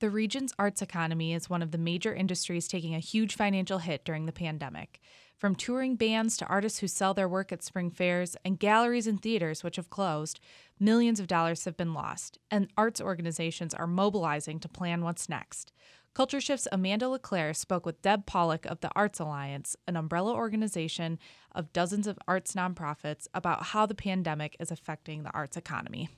The region's arts economy is one of the major industries taking a huge financial hit during the pandemic. From touring bands to artists who sell their work at spring fairs and galleries and theaters which have closed, millions of dollars have been lost, and arts organizations are mobilizing to plan what's next. Culture Shift's Amanda LeClaire spoke with Deb Polich of the Arts Alliance, an umbrella organization of dozens of arts nonprofits, about how the pandemic is affecting the arts economy.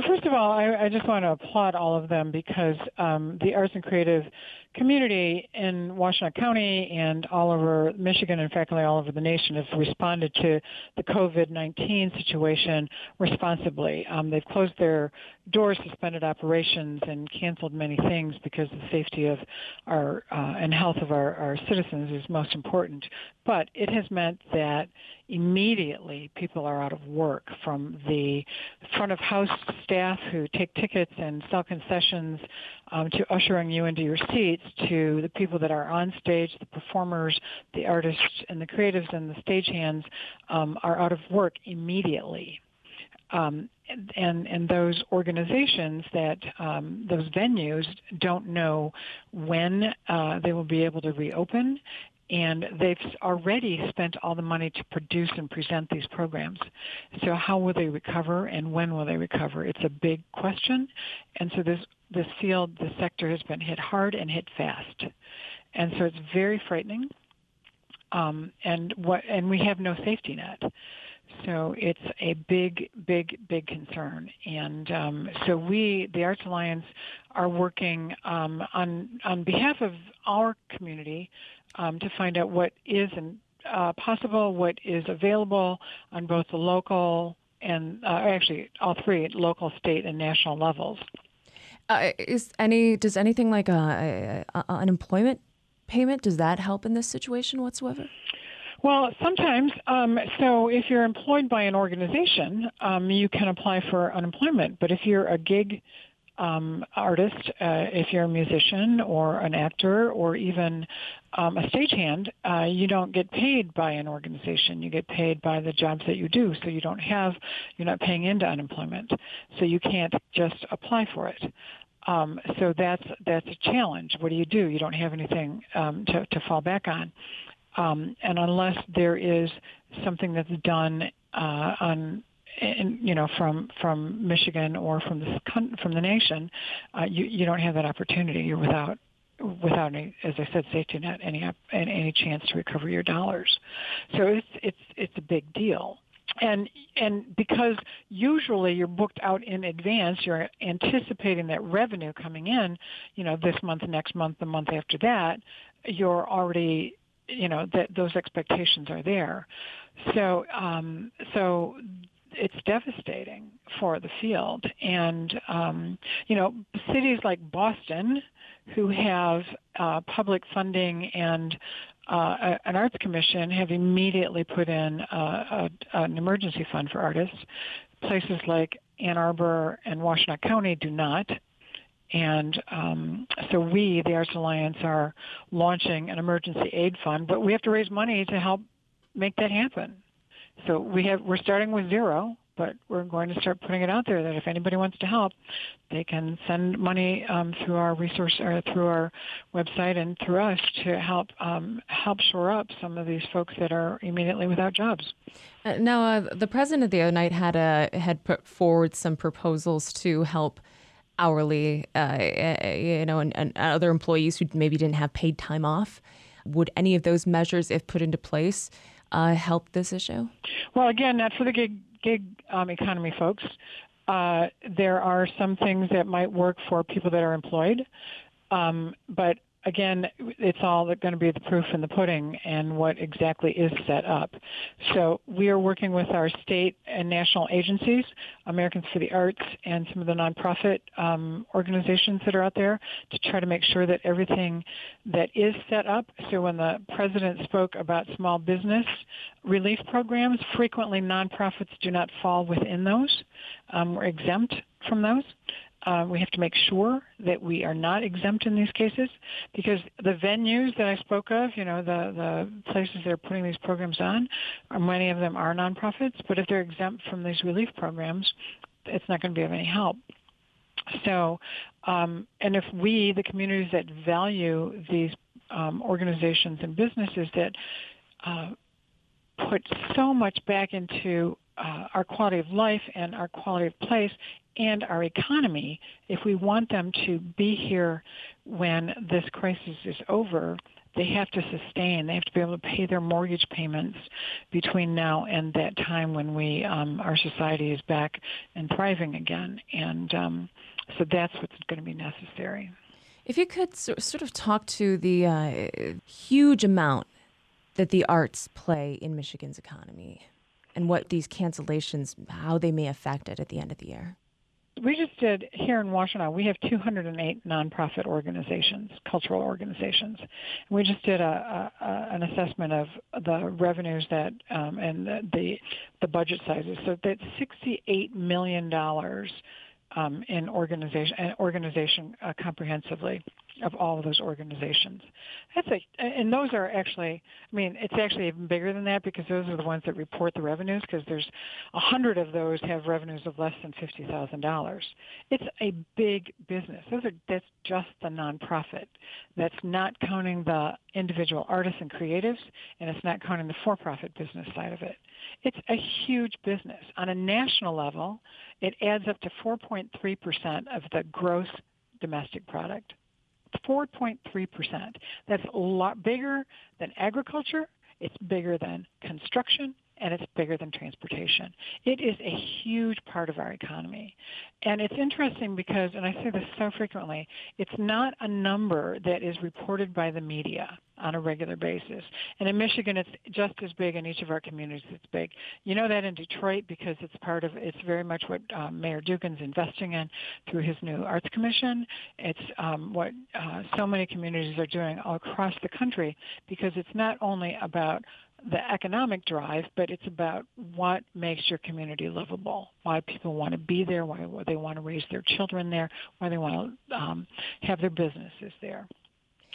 Well, first of all, I, I, just want to applaud all of them because um, the arts and creative community in Washtenaw County and all over Michigan, and frankly all over the nation, have responded to the COVID-19 situation responsibly. Um, they've closed their doors, suspended operations, and canceled many things because the safety of our uh, and health of our, our citizens is most important. But it has meant that immediately people are out of work from the front of house staff who take tickets and sell concessions um, to ushering you into your seats to the people that are on stage, the performers, the artists, and the creatives and the stagehands um, are out of work immediately. Um, and, and those organizations that um, those venues don't know when uh, they will be able to reopen and they've already spent all the money to produce and present these programs. So how will they recover and when will they recover? It's a big question. And so this, this field, this sector has been hit hard and hit fast. And so it's very frightening. Um, and what, and we have no safety net. So it's a big, big, big concern. And um, so we, the Arts Alliance, are working um, on on behalf of our community um, to find out what is uh, possible, what is available on both the local and uh, actually all three local, state, and national levels. Uh, is any does anything like a, a, a unemployment payment does that help in this situation whatsoever? Well, sometimes. Um, so if you're employed by an organization, um, you can apply for unemployment. But if you're a gig um, artist, uh, if you're a musician or an actor or even um, a stagehand, uh, you don't get paid by an organization. You get paid by the jobs that you do. So you don't have, you're not paying into unemployment. So you can't just apply for it. Um, so that's that's a challenge. What do you do? You don't have anything um, to, to fall back on. Um, and unless there is something that's done uh, on in, you know, from from Michigan or from the from the nation, uh, you you don't have that opportunity. You're without without any, as I said, safety net, any any chance to recover your dollars. So it's it's it's a big deal. And and because usually you're booked out in advance, you're anticipating that revenue coming in, you know, this month, next month, the month after that, you're already you know that those expectations are there. So um, so it's devastating for the field. And um, you know, cities like Boston, who have uh, public funding and uh, an arts commission, have immediately put in uh, a, an emergency fund for artists. Places like Ann Arbor and Washtenaw County do not. And um, so we, the Arts Alliance, are launching an emergency aid fund, but we have to raise money to help make that happen. So we have we're starting with zero, but we're going to start putting it out there that if anybody wants to help, they can send money um, through our resource or through our website and through us to help um, help shore up some of these folks that are immediately without jobs. Uh, now, uh, the president of the night had a had put forward some proposals to help hourly, uh, you know, and, and other employees who maybe didn't have paid time off. Would any of those measures, if put into place, uh, help this issue? Well, again, not for the gig gig um, economy folks. Uh, there are some things that might work for people that are employed, um, but again, it's all going to be the proof in the pudding and what exactly is set up. So we are working with our state and national agencies, Americans for the Arts, and some of the nonprofit um, organizations that are out there to try to make sure that everything that is set up. So when the president spoke about small business relief programs, frequently nonprofits do not fall within those. Um, we're exempt from those. Uh, we have to make sure that we are not exempt in these cases because the venues that I spoke of, you know, the, the places that are putting these programs on, are, many of them are nonprofits, but if they're exempt from these relief programs, it's not going to be of any help. So, um, and if we, the communities that value these um, organizations and businesses that uh, put so much back into uh, our quality of life and our quality of place and our economy, if we want them to be here when this crisis is over, they have to sustain. They have to be able to pay their mortgage payments between now and that time when we um, our society is back and thriving again. And um, so that's what's going to be necessary. If you could sort of talk to the uh, huge amount that the arts play in Michigan's economy and what these cancellations, how they may affect it at the end of the year we just did here in Washtenaw. We have 208 nonprofit organizations, cultural organizations. We just did a, a, a, an assessment of the revenues that um, and the, the, the budget sizes. So that's 68 million dollars um, in organization organization uh, comprehensively of all of those organizations. That's a, and those are actually, I mean, it's actually even bigger than that because those are the ones that report the revenues because there's a hundred of those have revenues of less than fifty thousand dollars. It's a big business. Those are that's just the nonprofit. That's not counting the individual artists and creatives, and it's not counting the for-profit business side of it. It's a huge business on a national level. It adds up to 4.3% of the gross domestic product. 4.3%. That's a lot bigger than agriculture. It's bigger than construction and it's bigger than transportation. It is a huge part of our economy. And it's interesting because, and I say this so frequently, it's not a number that is reported by the media on a regular basis. And in Michigan, it's just as big in each of our communities. It's big. You know that in Detroit because it's part of, it's very much what um, Mayor Duggan's investing in through his new arts commission. It's um, what uh, so many communities are doing all across the country because it's not only about the economic drive, but it's about what makes your community livable, why people want to be there, why they want to raise their children there, why they want to um, have their businesses there.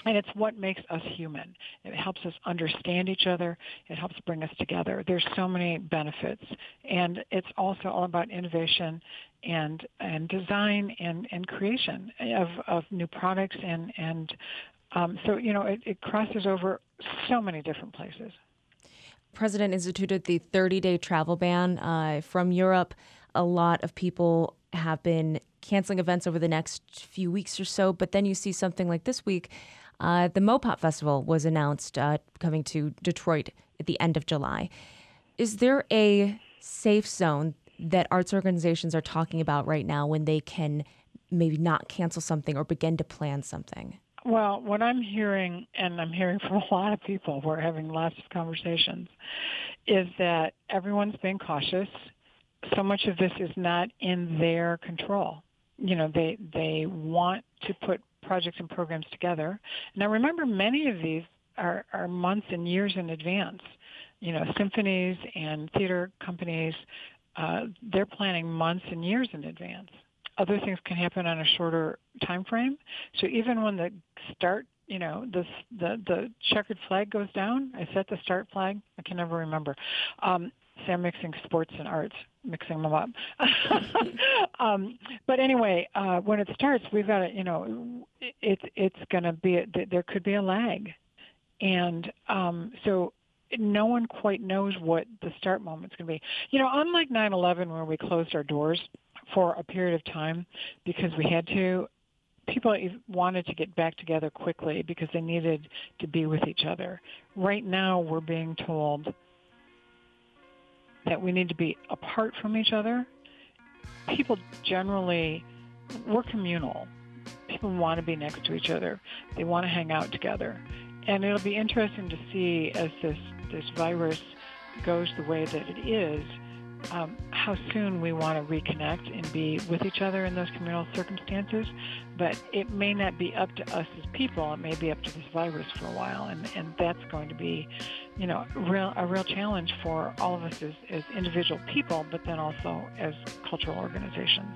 And it's what makes us human. It helps us understand each other. It helps bring us together. There's so many benefits. And it's also all about innovation and and design and, and creation of, of new products and and um, so you know it, it crosses over so many different places. President instituted the 30-day travel ban uh, from Europe. A lot of people have been canceling events over the next few weeks or so, but then you see something like this week uh, the Mo Pop Festival was announced uh, coming to Detroit at the end of July. Is there a safe zone that arts organizations are talking about right now when they can maybe not cancel something or begin to plan something? Well, what I'm hearing, and I'm hearing from a lot of people, we're having lots of conversations, is that everyone's being cautious. So much of this is not in their control. You know, they they want to put projects and programs together. Now remember, many of these are, are months and years in advance. You know, symphonies and theater companies, uh, they're planning months and years in advance. Other things can happen on a shorter time frame. So even when the start, you know, the the the checkered flag goes down, I set the start flag. I can never remember. Um, say I'm mixing sports and arts, mixing them up. um, but anyway, uh, when it starts, we've got to, you know, it's it's going to be a, there could be a lag, and um, so no one quite knows what the start moment's going to be. You know, unlike 9/11 where we closed our doors for a period of time because we had to, people wanted to get back together quickly because they needed to be with each other. Right now, we're being told that we need to be apart from each other. People generally, we're communal. People want to be next to each other. They want to hang out together. And it'll be interesting to see as this, this virus goes the way that it is, um, how soon we want to reconnect and be with each other in those communal circumstances. But it may not be up to us as people. It may be up to this virus for a while, and, and that's going to be, you know, real a real challenge for all of us as, as individual people, but then also as cultural organizations.